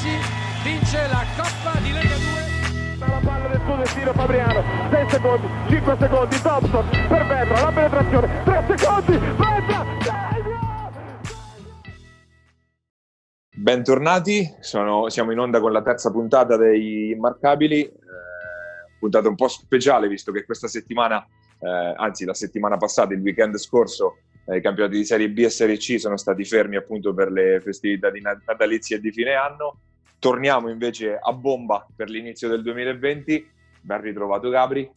Brindisi vince la Coppa di Lega 2. La palla del suo destino Fabriano, 6 secondi, 5 secondi, Thompson per Vetra, la penetrazione, 3 secondi, Vetra, Bentornati, sono, siamo in onda con la terza puntata dei Immarcabili, eh, puntata un po' speciale visto che questa settimana, eh, anzi la settimana passata, il weekend scorso, eh, i campionati di Serie B e Serie C sono stati fermi appunto per le festività di natalizie e di fine anno. Torniamo invece a bomba per l'inizio del 2020. Ben ritrovato Gabri.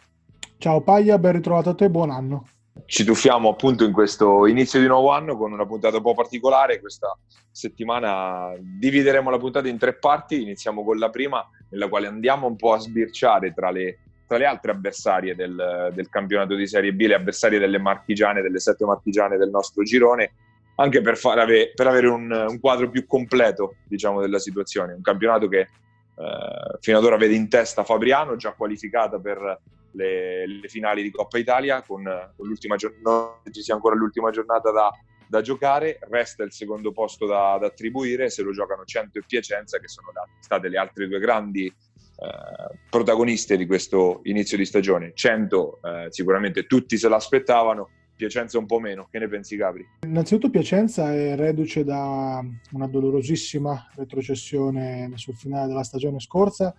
Ciao Paglia, ben ritrovato a te, buon anno. Ci tuffiamo appunto in questo inizio di nuovo anno con una puntata un po' particolare. Questa settimana divideremo la puntata in tre parti. Iniziamo con la prima, nella quale andiamo un po' a sbirciare tra le tra le altre avversarie del, del, campionato di Serie B, le avversarie delle marchigiane, delle sette marchigiane del nostro girone, anche per, ave, per avere un, un, quadro più completo diciamo, della situazione. Un campionato che eh, fino ad ora vede in testa Fabriano, già qualificata per le, le finali di Coppa Italia, con, con l'ultima giornata, ci sia ancora l'ultima giornata da, da giocare, resta il secondo posto da, da, attribuire, se lo giocano Cento e Piacenza, che sono state le altre due grandi eh, protagoniste di questo inizio di stagione. 100 eh, sicuramente tutti se l'aspettavano, Piacenza un po' meno. Che ne pensi, Gabri? Innanzitutto Piacenza è reduce da una dolorosissima retrocessione sul finale della stagione scorsa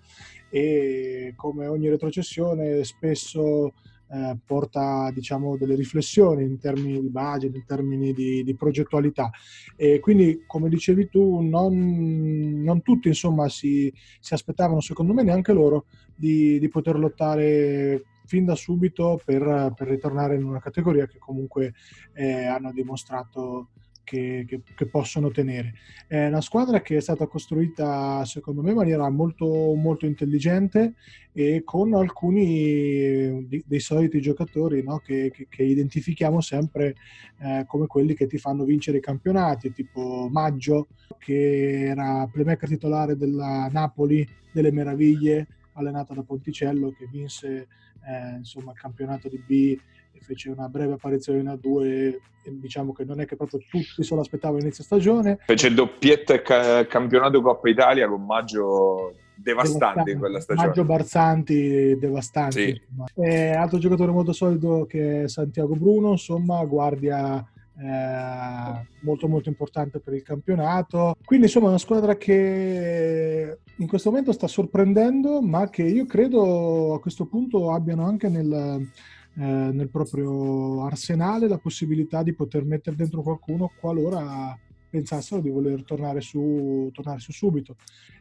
e come ogni retrocessione spesso eh, porta diciamo, delle riflessioni in termini di budget, in termini di, di progettualità. E quindi, come dicevi tu, non, non tutti insomma, si, si, aspettavano, secondo me neanche loro, di, di poter lottare fin da subito per, per, ritornare in una categoria che comunque eh, hanno dimostrato che, che, che, possono tenere. È una squadra che è stata costruita, secondo me, in maniera molto, molto intelligente e con alcuni di, dei soliti giocatori no? che, che, identifichiamo sempre eh, come quelli che ti fanno vincere i campionati, tipo Maggio, che era playmaker titolare della Napoli, delle Meraviglie, allenata da Ponticello, che vinse eh, insomma, il campionato di B fece una breve apparizione in A2 e diciamo che non è che proprio tutti se lo aspettavano inizio stagione. Fece il doppietta ca- campionato Coppa Italia con Maggio devastante, in quella stagione. Maggio Barzanti devastante. Sì. altro giocatore molto solido che è Santiago Bruno, insomma, guardia eh, molto molto importante per il campionato. Quindi insomma una squadra che in questo momento sta sorprendendo, ma che io credo a questo punto abbiano anche nel eh, nel proprio arsenale la possibilità di poter mettere dentro qualcuno qualora pensassero di voler tornare su, tornare su subito.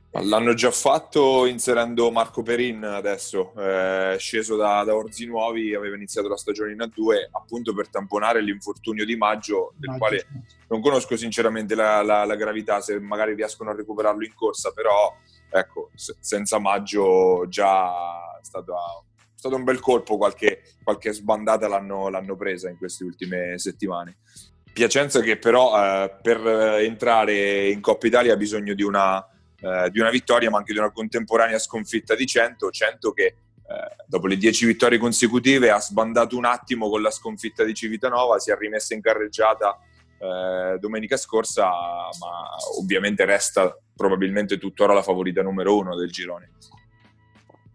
L'hanno già fatto inserendo Marco Perin adesso, eh, sceso da, da Orzi Nuovi, aveva iniziato la stagione in A2 appunto per tamponare l'infortunio di Maggio, del Maggio, quale non conosco sinceramente la, la, la, gravità, se magari riescono a recuperarlo in corsa, però ecco, se, senza Maggio già è stata stato un bel colpo, qualche, qualche sbandata l'hanno, l'hanno, presa in queste ultime settimane. Piacenza che però eh, per entrare in Coppa Italia ha bisogno di una, eh, di una, vittoria ma anche di una contemporanea sconfitta di 100, 100 che eh, dopo le 10 vittorie consecutive ha sbandato un attimo con la sconfitta di Civitanova, si è rimessa in carreggiata eh, domenica scorsa ma ovviamente resta probabilmente tuttora la favorita numero uno del girone.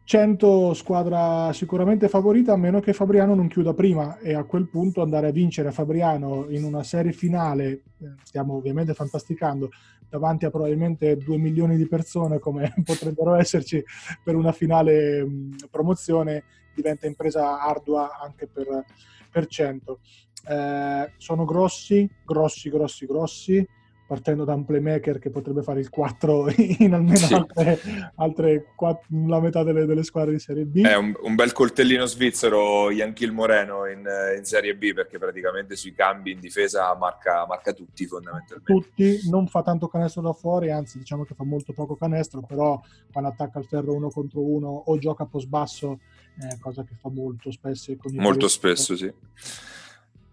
100 squadra sicuramente favorita a meno che Fabriano non chiuda prima e a quel punto andare a vincere a Fabriano in una serie finale, eh, stiamo ovviamente fantasticando, davanti a probabilmente 2 milioni di persone come potrebbero esserci per una finale mh, promozione, diventa impresa ardua anche per, per 100. Eh, sono grossi, grossi, grossi, grossi partendo da un playmaker che potrebbe fare il 4 in almeno sì. altre, altre 4, la metà delle, delle, squadre di Serie B. È un, un bel coltellino svizzero Yankiel Moreno in, in, Serie B perché praticamente sui cambi in difesa marca, marca, tutti fondamentalmente. Tutti, non fa tanto canestro da fuori, anzi diciamo che fa molto poco canestro, però quando attacca il ferro uno contro uno o gioca a post basso, eh, cosa che fa molto spesso. molto spesso, sì.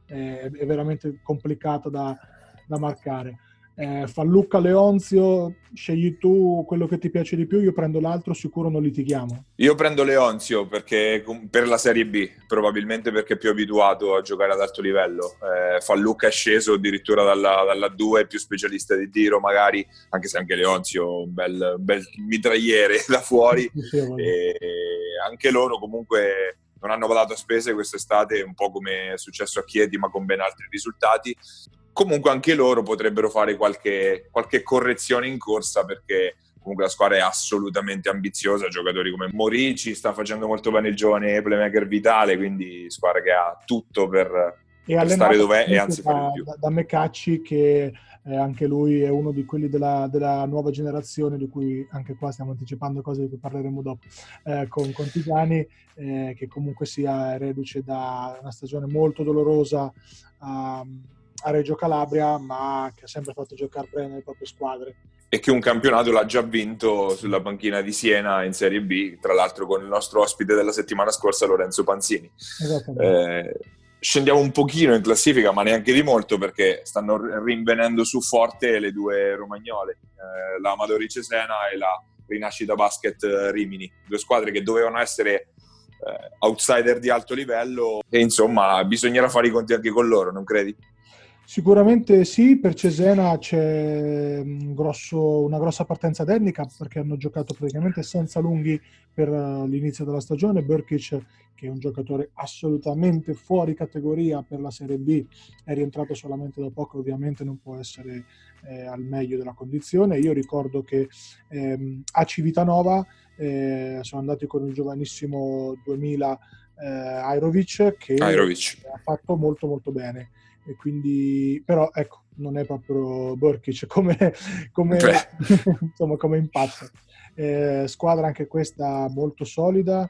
È, è veramente complicato da, da marcare. Eh, Fallucca Leonzio, scegli tu quello che ti piace di più, io prendo l'altro, sicuro non litighiamo. Io prendo Leonzio perché, per la Serie B, probabilmente perché è più abituato a giocare ad alto livello. Eh, Fallucca è sceso addirittura dalla, dalla 2, più specialista di tiro magari, anche se anche Leonzio un bel, bel mitragliere da fuori. e anche loro comunque non hanno vadato a spese quest'estate, un po' come è successo a Chieti, ma con ben altri risultati comunque anche loro potrebbero fare qualche, qualche correzione in corsa perché comunque la squadra è assolutamente ambiziosa, giocatori come Morici sta facendo molto bene il giovane playmaker Vitale, quindi squadra che ha tutto per, per stare dov'è e anzi da, fare di più. Da, da Mecacci che eh, anche lui è uno di quelli della, della, nuova generazione di cui anche qua stiamo anticipando cose di cui parleremo dopo, eh, con, con Tigani eh, che comunque sia reduce da una stagione molto dolorosa um, a Reggio Calabria, ma che ha sempre fatto giocare bene nelle proprie squadre. E che un campionato l'ha già vinto sulla panchina di Siena in Serie B, tra l'altro con il nostro ospite della settimana scorsa, Lorenzo Panzini. Eh, scendiamo un pochino in classifica, ma neanche di molto, perché stanno rinvenendo su forte le due romagnole, eh, la Amadori Cesena e la Rinascita Basket Rimini, due squadre che dovevano essere eh, outsider di alto livello e insomma bisognerà fare i conti anche con loro, non credi? Sicuramente sì, per Cesena c'è un grosso, una grossa partenza tecnica perché hanno giocato praticamente senza lunghi per eh, l'inizio della stagione. Burkic, che è un giocatore assolutamente fuori categoria per la Serie B, è rientrato solamente da poco, ovviamente non può essere eh, al meglio della condizione. Io ricordo che ehm, a Civitanova eh, sono andati con il giovanissimo 2000 eh, Airovic che Airovic. ha fatto molto molto bene e quindi però ecco non è proprio Burkic come, come, insomma, come impatto. Eh, squadra anche questa molto solida.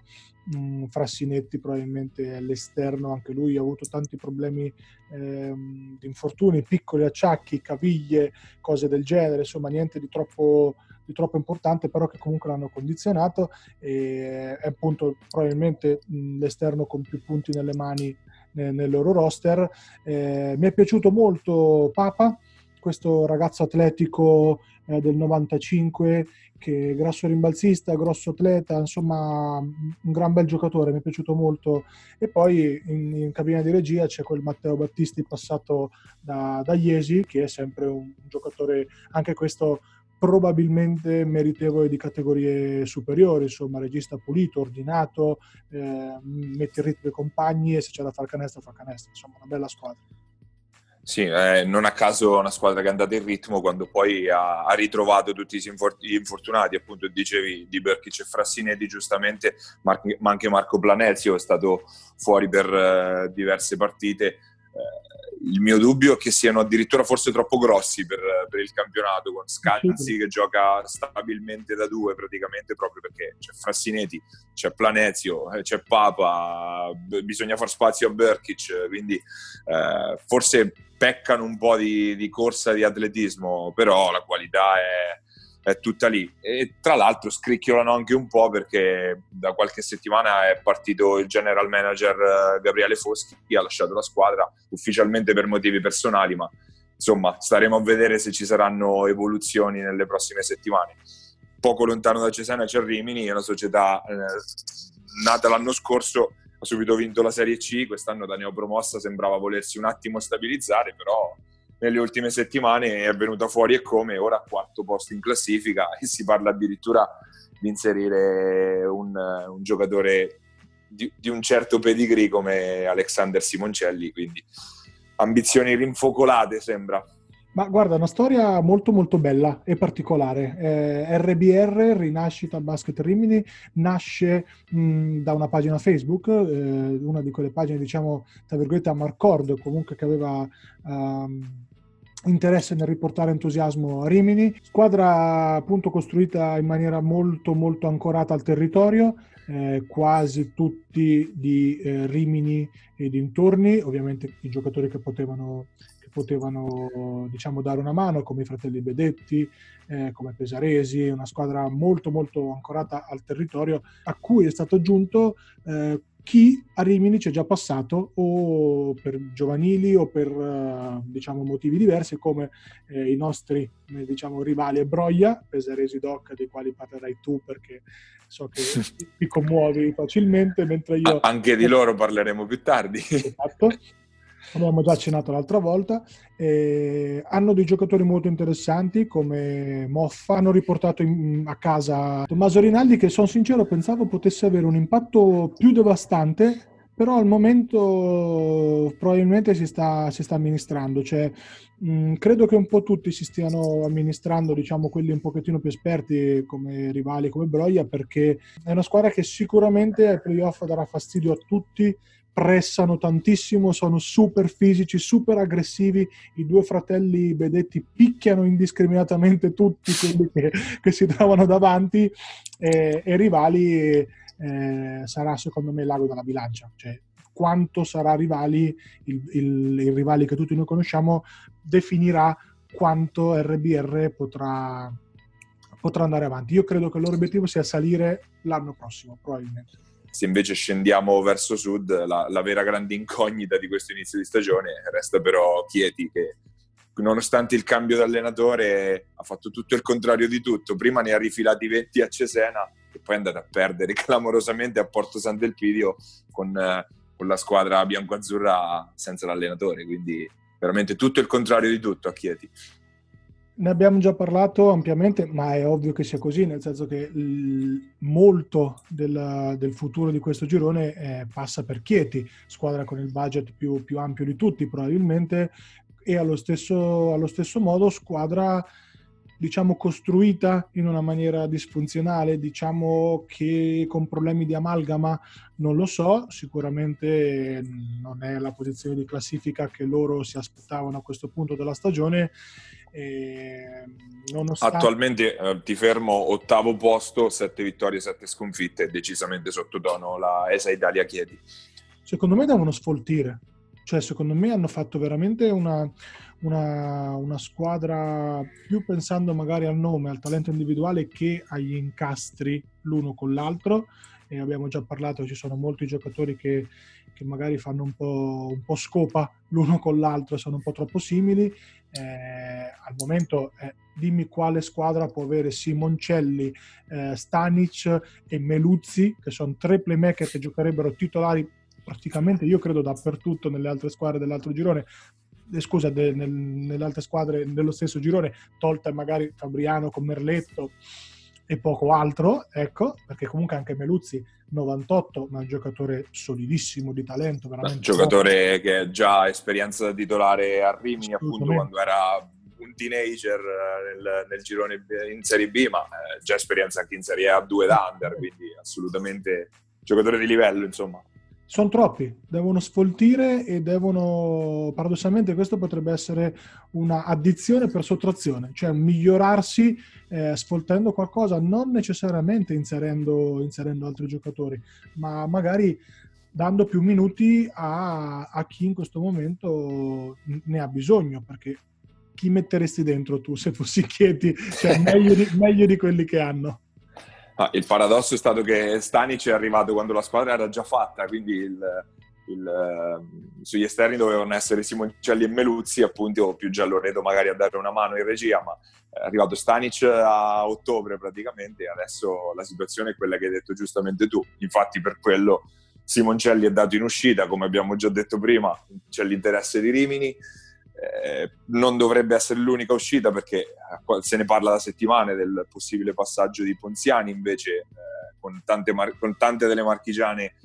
Mm, Frassinetti probabilmente all'esterno anche lui ha avuto tanti problemi ehm, di infortuni piccoli acciacchi, caviglie cose del genere insomma niente di troppo di troppo importante, però che comunque l'hanno condizionato. E è appunto probabilmente mm, l'esterno con più punti nelle mani nel loro roster. Eh, mi è piaciuto molto Papa, questo ragazzo atletico eh, del 95 che è grasso rimbalzista, grosso atleta, insomma un gran bel giocatore, mi è piaciuto molto. E poi in, in cabina di regia c'è quel Matteo Battisti passato da, da Iesi, che è sempre un giocatore, anche questo probabilmente meritevole di categorie superiori, insomma, regista pulito, ordinato, eh, mette in ritmo i compagni e se c'è da fare canestro fa canestro, insomma, una bella squadra. Sì, eh, non a caso una squadra che è andata in ritmo quando poi ha, ha ritrovato tutti gli infortunati, appunto dicevi di Berkic e Frassinetti giustamente, ma anche Marco Planezio è stato fuori per uh, diverse partite. Eh, il mio dubbio è che siano addirittura forse troppo grossi per, per il campionato, con Scanzi che gioca stabilmente da due praticamente proprio perché c'è Frassinetti, c'è Planezio, eh, c'è Papa, bisogna far spazio a Berkic, quindi eh, forse peccano un po' di, di corsa di atletismo, però la qualità è è tutta lì. E tra l'altro scricchiolano anche un po' perché da qualche settimana è partito il general manager eh, Gabriele Foschi, che ha lasciato la squadra ufficialmente per motivi personali, ma insomma staremo a vedere se ci saranno evoluzioni nelle prossime settimane. Poco lontano da Cesena c'è Rimini, è una società eh, nata l'anno scorso, ha subito vinto la Serie C, quest'anno da neopromossa sembrava volersi un attimo stabilizzare, però nelle ultime settimane è venuta fuori e come ora quarto posto in classifica e si parla addirittura di inserire un, un giocatore di, di, un certo pedigree come Alexander Simoncelli, quindi ambizioni rinfocolate sembra. Ma guarda, una storia molto molto bella e particolare. Eh, RBR, Rinascita Basket Rimini, nasce mh, da una pagina Facebook, eh, una di quelle pagine, diciamo, tra virgolette, a Marcord, comunque che aveva... Um, interesse nel riportare entusiasmo a Rimini. Squadra appunto costruita in maniera molto molto ancorata al territorio, eh, quasi tutti di eh, Rimini e dintorni, ovviamente i giocatori che potevano, potevano diciamo, dare una mano come i fratelli Bedetti, eh, come Pesaresi, una squadra molto molto ancorata al territorio a cui è stato aggiunto eh, chi a Rimini ci è già passato o per giovanili o per uh, diciamo, motivi diversi come eh, i nostri eh, diciamo, rivali e Broglia, Pesaresi Doc dei quali parlerai tu perché so che ti commuovi facilmente mentre io... Anche di loro parleremo più tardi. Esatto abbiamo già accennato l'altra volta, eh, hanno dei giocatori molto interessanti come Moffa, hanno riportato in, a casa Tommaso Rinaldi che sono sincero pensavo potesse avere un impatto più devastante però al momento probabilmente si sta, si sta amministrando, cioè, mh, credo che un po' tutti si stiano amministrando, diciamo quelli un pochettino più esperti come rivali, come Broia, perché è una squadra che sicuramente ai playoff darà fastidio a tutti pressano tantissimo, sono super fisici, super aggressivi. I due fratelli Bedetti picchiano indiscriminatamente tutti quelli che, che si trovano davanti e, e rivali eh, sarà secondo me l'ago della bilancia. Cioè, quanto sarà rivali, il, il, il rivali che tutti noi conosciamo definirà quanto RBR potrà, potrà andare avanti. Io credo che il loro obiettivo sia salire l'anno prossimo, probabilmente se invece scendiamo verso sud, la, la, vera grande incognita di questo inizio di stagione resta però Chieti, che nonostante il cambio d'allenatore ha fatto tutto il contrario di tutto. Prima ne ha rifilati 20 a Cesena e poi è andato a perdere clamorosamente a Porto Sant'Elpidio con, eh, con la squadra bianco-azzurra senza l'allenatore. Quindi veramente tutto il contrario di tutto a Chieti. Ne abbiamo già parlato ampiamente, ma è ovvio che sia così, nel senso che molto del, del, futuro di questo girone eh, passa per Chieti, squadra con il budget più, più ampio di tutti probabilmente, e allo stesso, allo stesso modo squadra diciamo costruita in una maniera disfunzionale, diciamo che con problemi di amalgama, non lo so, sicuramente non è la posizione di classifica che loro si aspettavano a questo punto della stagione. Nonostante... Attualmente eh, ti fermo ottavo posto, sette vittorie, sette sconfitte, decisamente sottotono la ESA Italia Chiedi. Secondo me devono sfoltire, cioè secondo me hanno fatto veramente una, una, una, squadra più pensando magari al nome, al talento individuale che agli incastri l'uno con l'altro. E abbiamo già parlato, ci sono molti giocatori che, che magari fanno un po', un po', scopa l'uno con l'altro, sono un po' troppo simili. Eh, al momento eh, dimmi quale squadra può avere Simoncelli, eh, Stanic e Meluzzi, che sono tre playmaker che giocherebbero titolari praticamente io credo dappertutto nelle altre squadre dell'altro girone, eh, scusa, de, nel, nelle altre squadre dello stesso girone, tolta magari Fabriano con Merletto e poco altro, ecco, perché comunque anche Meluzzi 98, ma è un giocatore solidissimo di talento, veramente. Un giocatore che ha già esperienza da titolare a Rimini, appunto, quando era un teenager eh, nel, nel girone in Serie B, ma eh, già esperienza anche in Serie A 2 da under, quindi assolutamente giocatore di livello, insomma. Sono troppi, devono sfoltire e devono, paradossalmente questo potrebbe essere una addizione per sottrazione, cioè migliorarsi eh, sfoltendo qualcosa, non necessariamente inserendo, inserendo, altri giocatori, ma magari dando più minuti a, a chi in questo momento ne ha bisogno, perché chi metteresti dentro tu se fossi Chieti? Cioè meglio di, meglio di quelli che hanno. Ah, il paradosso è stato che Stanic è arrivato quando la squadra era già fatta, quindi il, il, uh, sugli esterni dovevano essere Simoncelli e Meluzzi, appunto, o più Gialloredo magari a dare una mano in regia, ma è arrivato Stanic a ottobre praticamente e adesso la situazione è quella che hai detto giustamente tu. Infatti per quello Simoncelli è dato in uscita, come abbiamo già detto prima, c'è l'interesse di Rimini eh, non dovrebbe essere l'unica uscita perché eh, se ne parla da settimane del possibile passaggio di Ponziani, invece eh, con, tante mar- con, tante delle marchigiane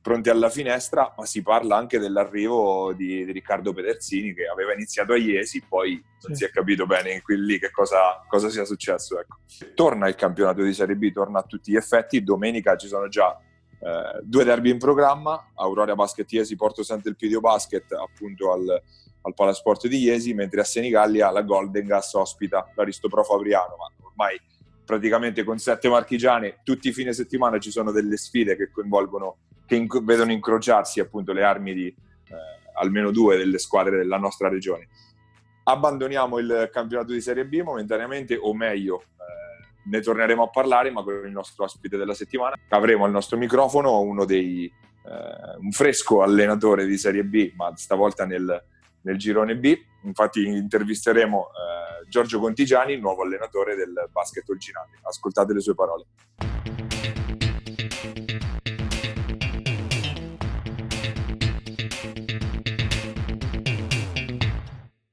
pronte alla finestra, ma si parla anche dell'arrivo di, di Riccardo Pederzini che aveva iniziato a Iesi, poi non sì. si è capito bene qui lì che cosa, cosa sia successo. Ecco. Torna il campionato di Serie B, torna a tutti gli effetti, domenica ci sono già eh, due derby in programma, Aurora Basket Iesi, Porto Sant'Elpidio Basket appunto al al Palasport di Iesi, mentre a Senigallia la Golden Gas ospita l'Aristopro Fabriano, ma ormai praticamente con sette marchigiane tutti i fine settimana ci sono delle sfide che coinvolgono, che inc- vedono incrociarsi appunto le armi di eh, almeno due delle squadre della nostra regione. Abbandoniamo il campionato di Serie B momentaneamente, o meglio, eh, ne torneremo a parlare, ma con il nostro ospite della settimana. Avremo al nostro microfono uno dei eh, un fresco allenatore di Serie B, ma stavolta nel, nel girone B. Infatti intervisteremo eh, Giorgio Contigiani, nuovo allenatore del basket Olginati. Ascoltate le sue parole.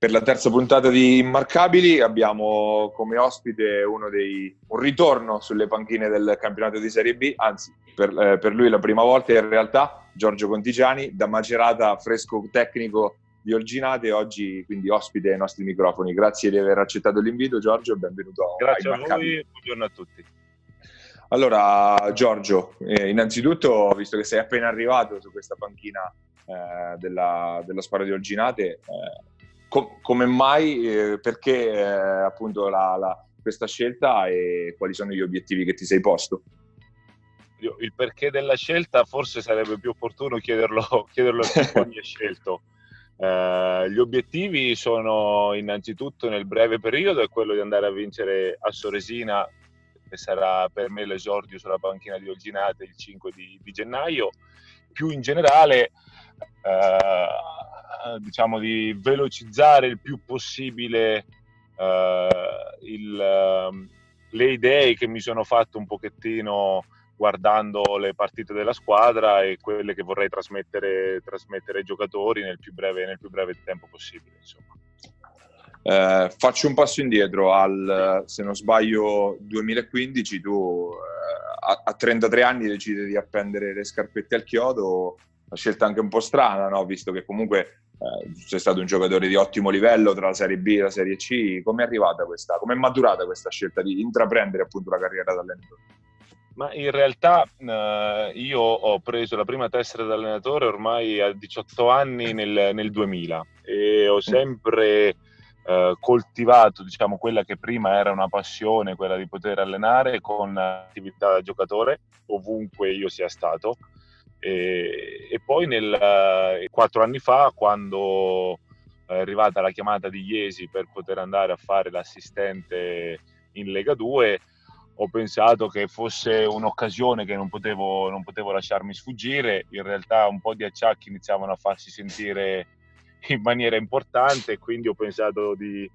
Per la terza puntata di Immarcabili abbiamo come ospite dei, un ritorno sulle panchine del campionato di Serie B, anzi per, eh, per, lui la prima volta in realtà, Giorgio Contigiani, da Macerata fresco tecnico di Olginate, oggi quindi ospite ai nostri microfoni. Grazie di aver accettato l'invito Giorgio benvenuto Grazie a voi e buongiorno a tutti. Allora Giorgio, eh, innanzitutto visto che sei appena arrivato su questa panchina eh, della, della squadra di Olginate, eh, com- come mai, eh, perché eh, appunto la, la, questa scelta e quali sono gli obiettivi che ti sei posto? Il perché della scelta forse sarebbe più opportuno chiederlo, chiederlo a chi ha scelto. Uh, gli obiettivi sono innanzitutto nel breve periodo è quello di andare a vincere a Soresina che sarà per me l'esordio sulla panchina di Olginate il 5 di, di gennaio. Più in generale eh, diciamo di velocizzare il più possibile uh, il, uh, le idee che mi sono fatto un pochettino guardando le partite della squadra e quelle che vorrei trasmettere, trasmettere ai giocatori nel più breve, nel più breve tempo possibile. Eh, faccio un passo indietro al, se non sbaglio, 2015, tu eh, a, a, 33 anni decidi di appendere le scarpette al chiodo, una scelta anche un po' strana, no? visto che comunque eh, sei stato un giocatore di ottimo livello tra la Serie B e la Serie C, come è arrivata questa, come è maturata questa scelta di intraprendere appunto la carriera da allenatore? Ma in realtà eh, io ho preso la prima tessera da allenatore ormai a 18 anni nel, nel 2000 e ho sempre eh, coltivato diciamo, quella che prima era una passione, quella di poter allenare con attività da giocatore ovunque io sia stato. E, e poi nel, eh, quattro anni fa, quando è arrivata la chiamata di Iesi per poter andare a fare l'assistente in Lega 2, ho pensato che fosse un'occasione che non potevo, non potevo lasciarmi sfuggire. In realtà un po' di acciacchi iniziavano a farsi sentire in maniera importante, quindi ho pensato di,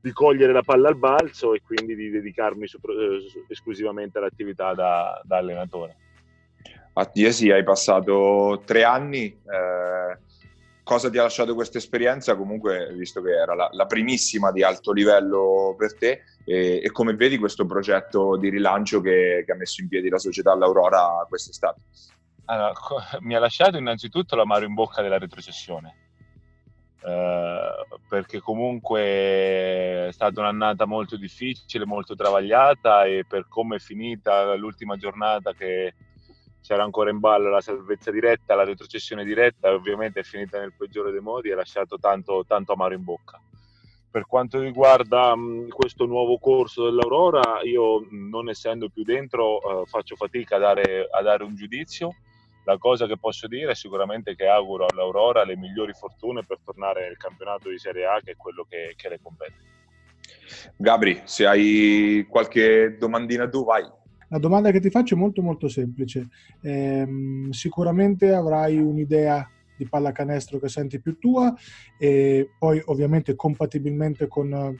di cogliere la palla al balzo e quindi di dedicarmi su, eh, esclusivamente all'attività da, da allenatore a Tiesi hai passato tre anni. Eh, cosa ti ha lasciato questa esperienza? Comunque, visto che era la, la primissima di alto livello per te, e, e, come vedi questo progetto di rilancio che, che ha messo in piedi la società L'Aurora quest'estate? Allora, mi ha lasciato innanzitutto l'amaro in bocca della retrocessione. Uh, perché comunque è stata un'annata molto difficile, molto travagliata e per come è finita l'ultima giornata che c'era ancora in ballo la salvezza diretta, la retrocessione diretta e ovviamente è finita nel peggiore dei modi e ha lasciato tanto, tanto amaro in bocca. Per quanto riguarda mh, questo nuovo corso dell'Aurora, io non essendo più dentro uh, faccio fatica a dare, a dare un giudizio. La cosa che posso dire è sicuramente che auguro all'Aurora le migliori fortune per tornare nel campionato di Serie A, che è quello che, che le compete. Gabri, se hai qualche domandina tu, vai. La domanda che ti faccio è molto molto semplice. Eh, sicuramente avrai un'idea di pallacanestro che senti più tua e poi ovviamente compatibilmente con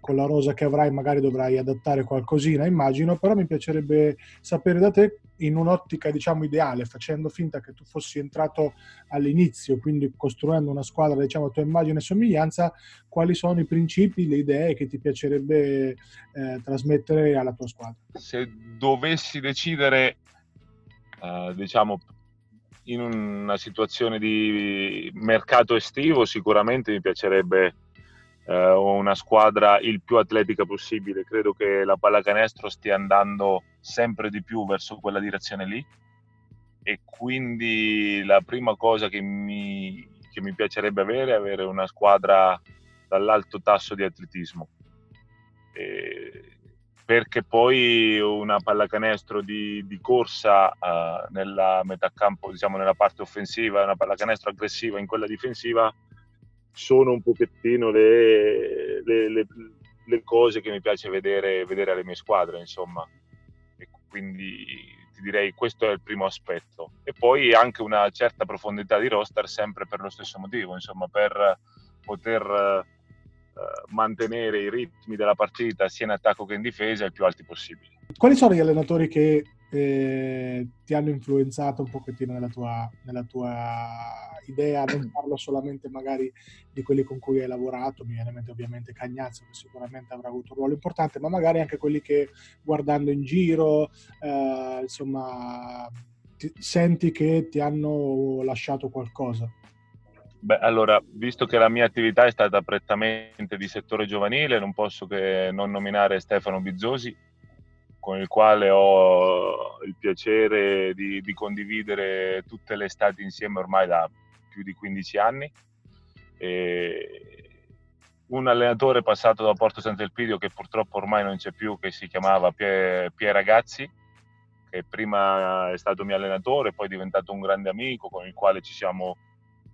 con la rosa che avrai magari dovrai adattare qualcosina, immagino, però mi piacerebbe sapere da te in un'ottica diciamo ideale, facendo finta che tu fossi entrato all'inizio, quindi costruendo una squadra diciamo a tua immagine e somiglianza, quali sono i principi, le idee che ti piacerebbe eh, trasmettere alla tua squadra? Se dovessi decidere, uh, diciamo, in una situazione di mercato estivo, sicuramente mi piacerebbe eh, una squadra il più atletica possibile. Credo che la pallacanestro stia andando sempre di più verso quella direzione lì e quindi la prima cosa che mi, che mi piacerebbe avere è avere una squadra dall'alto tasso di atletismo. E perché poi una pallacanestro di, di corsa uh, nella metà campo, diciamo nella parte offensiva, una pallacanestro aggressiva in quella difensiva, sono un pochettino le, le, le, le cose che mi piace vedere, vedere alle mie squadre, insomma. E quindi ti direi questo è il primo aspetto. E poi anche una certa profondità di roster sempre per lo stesso motivo, insomma, per poter eh, mantenere i ritmi della partita sia in attacco che in difesa il più alti possibili. Quali sono gli allenatori che eh, ti hanno influenzato un pochettino nella tua, nella tua, idea, non parlo solamente magari di quelli con cui hai lavorato, mi viene in mente ovviamente Cagnazzo che sicuramente avrà avuto un ruolo importante, ma magari anche quelli che guardando in giro, eh, insomma, ti, senti che ti hanno lasciato qualcosa. Beh, allora, visto che la mia attività è stata prettamente di settore giovanile, non posso che non nominare Stefano Bizzosi, con il quale ho il piacere di, di, condividere tutte le estate insieme ormai da più di 15 anni. E un allenatore passato da Porto Sant'Elpidio che purtroppo ormai non c'è più, che si chiamava Pier Ragazzi, che prima è stato mio allenatore, poi è diventato un grande amico con il quale ci siamo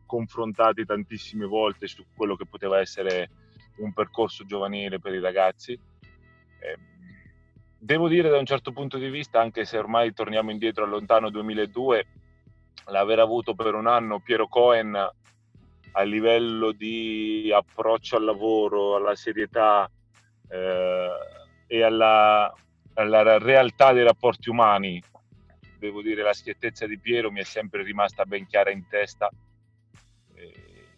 confrontati tantissime volte su quello che poteva essere un percorso giovanile per i ragazzi. Eh, devo dire da un certo punto di vista, anche se ormai torniamo indietro al lontano 2002, l'aver avuto per un anno Piero Cohen a livello di approccio al lavoro, alla serietà eh, e alla, alla, realtà dei rapporti umani, devo dire la schiettezza di Piero mi è sempre rimasta ben chiara in testa.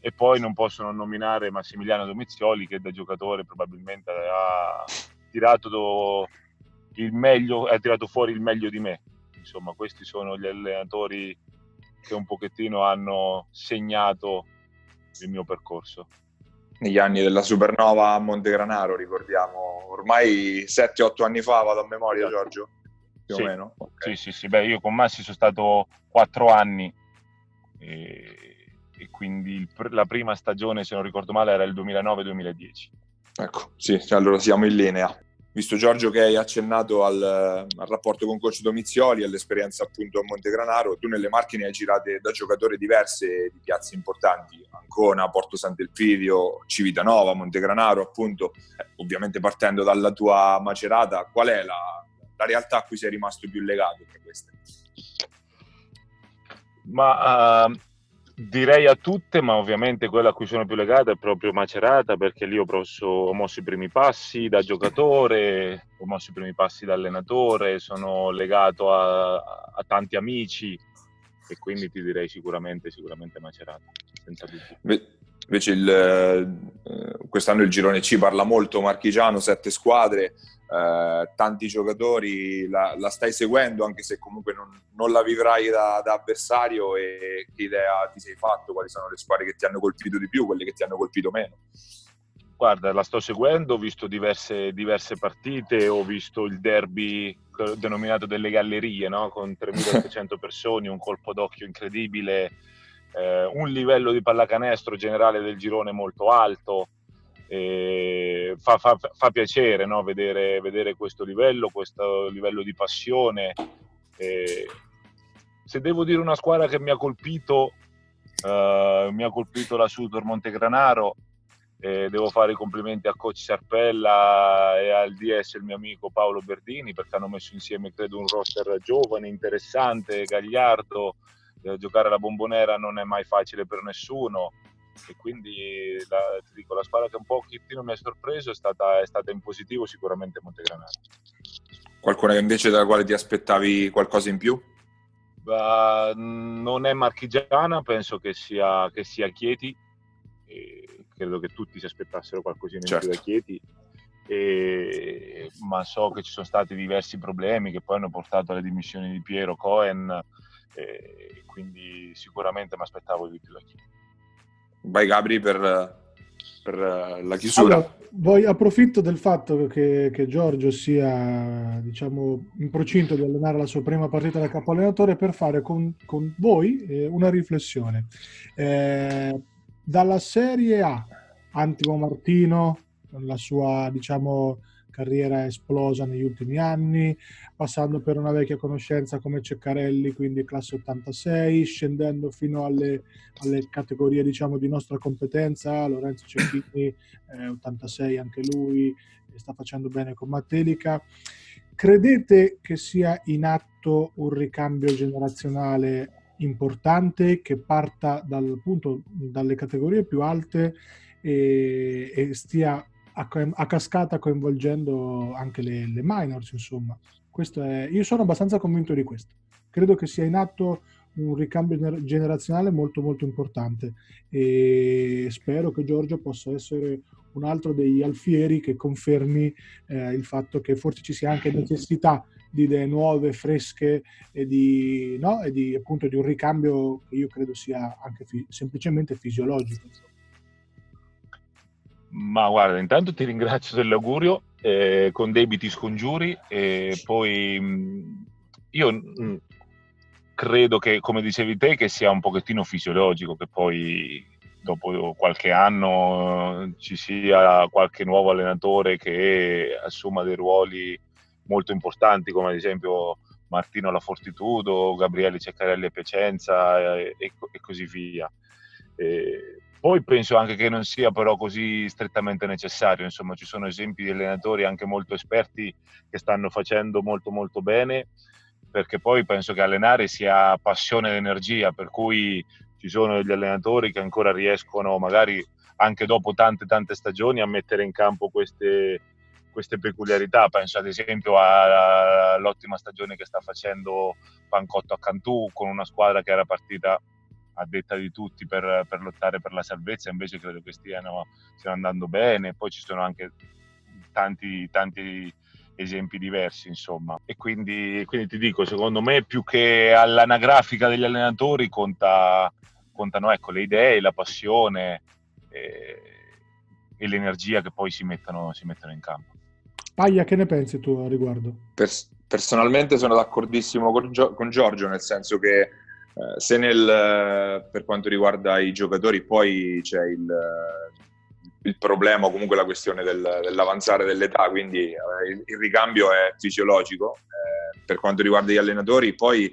E, poi non posso non nominare Massimiliano Domizioli che da giocatore probabilmente ha tirato il meglio, ha tirato fuori il meglio di me. Insomma, questi sono gli allenatori che un pochettino hanno segnato il mio percorso. Negli anni della Supernova a Montegranaro, ricordiamo, ormai 7-8 anni fa, vado a memoria esatto. Giorgio, più sì. o meno. Okay. Sì, sì, sì, beh, io con Massi sono stato 4 anni e, e quindi il, la prima stagione, se non ricordo male, era il 2009-2010. Ecco, sì, allora siamo in linea visto Giorgio che hai accennato al, al, rapporto con coach Domizioli, all'esperienza appunto a Montegranaro, tu nelle macchine hai girate da giocatore diverse di piazze importanti, Ancona, Porto Sant'Elpidio, Civitanova, Montegranaro appunto, eh, ovviamente partendo dalla tua macerata, qual è la, la realtà a cui sei rimasto più legato tra queste? Ma uh, Direi a tutte, ma ovviamente quella a cui sono più legato è proprio Macerata, perché lì ho, prosso, ho mosso i primi passi da giocatore, ho mosso i primi passi da allenatore, sono legato a, a tanti amici e quindi ti direi sicuramente, sicuramente Macerata, senza dubbio. Invece il, eh, quest'anno il girone C parla molto marchigiano, sette squadre, eh, tanti giocatori, la, la, stai seguendo anche se comunque non, non la vivrai da, da, avversario e che idea ti sei fatto, quali sono le squadre che ti hanno colpito di più, quelle che ti hanno colpito meno? Guarda, la sto seguendo, ho visto diverse, diverse partite, ho visto il derby denominato delle gallerie, no? con 3.800 persone, un colpo d'occhio incredibile, eh, un livello di pallacanestro generale del girone molto alto, Fa, fa, fa, piacere no? vedere, vedere, questo livello, questo livello di passione. E se devo dire una squadra che mi ha colpito, uh, mi ha colpito la Sudor Montegranaro, eh, devo fare i complimenti a coach Sarpella e al DS il mio amico Paolo Berdini perché hanno messo insieme credo un roster giovane, interessante, gagliardo. Eh, giocare alla bombonera non è mai facile per nessuno e quindi la, ti dico, la squadra che un pochettino mi ha sorpreso è stata, è stata in positivo sicuramente Montegranaro. Qualcuna che invece dalla quale ti aspettavi qualcosa in più? Uh, non è marchigiana, penso che sia, che sia Chieti, e credo che tutti si aspettassero qualcosina certo. in più da Chieti, e, ma so che ci sono stati diversi problemi che poi hanno portato alle dimissioni di Piero Cohen, e quindi sicuramente mi aspettavo di più da Chieti. Vai Gabri per, per la chiusura. Allora, voi approfitto del fatto che, che, Giorgio sia diciamo, in procinto di allenare la sua prima partita da capo allenatore per fare con, con voi eh, una riflessione. Eh, dalla Serie A, Antimo Martino, la sua diciamo, carriera esplosa negli ultimi anni, passando per una vecchia conoscenza come Ceccarelli, quindi classe 86, scendendo fino alle, alle categorie diciamo, di nostra competenza, Lorenzo Cecchini, eh, 86 anche lui, sta facendo bene con Mattelica. credete che sia in atto un ricambio generazionale importante che parta dal, appunto, dalle categorie più alte e, e stia a, a, cascata coinvolgendo anche le, le minors, insomma. È, io sono abbastanza convinto di questo. Credo che sia in atto un ricambio generazionale molto molto importante e spero che Giorgio possa essere un altro degli alfieri che confermi eh, il fatto che forse ci sia anche necessità di idee nuove, fresche e di, no? e di, appunto, di un ricambio che io credo sia anche fi- semplicemente fisiologico. Ma guarda, intanto ti ringrazio dell'augurio, eh, con debiti scongiuri, e poi mh, io mh, credo che, come dicevi te, che sia un pochettino fisiologico, che poi dopo qualche anno ci sia qualche nuovo allenatore che assuma dei ruoli molto importanti, come ad esempio Martino La Fortitudo, Gabriele Ceccarelli a Piacenza e, e, e così via. E poi penso anche che non sia però così strettamente necessario, insomma ci sono esempi di allenatori anche molto esperti che stanno facendo molto molto bene, perché poi penso che allenare sia passione ed energia, per cui ci sono degli allenatori che ancora riescono magari anche dopo tante tante stagioni a mettere in campo queste, queste peculiarità. Penso ad esempio all'ottima stagione che sta facendo Pancotto a Cantù con una squadra che era partita a detta di tutti per, per lottare per la salvezza, invece credo che stiano, stiano andando bene. Poi ci sono anche tanti, tanti esempi diversi, insomma. E quindi, quindi, ti dico, secondo me, più che all'anagrafica degli allenatori, conta, contano ecco, le idee, la passione e, e l'energia che poi si mettono, si mettono, in campo. Paglia, che ne pensi tu a riguardo? Pers- personalmente sono d'accordissimo con, Gio- con Giorgio, nel senso che eh, se nel, per quanto riguarda i giocatori poi c'è il, il problema o comunque la questione del, dell'avanzare dell'età, quindi eh, il, il, ricambio è fisiologico. Eh, per quanto riguarda gli allenatori, poi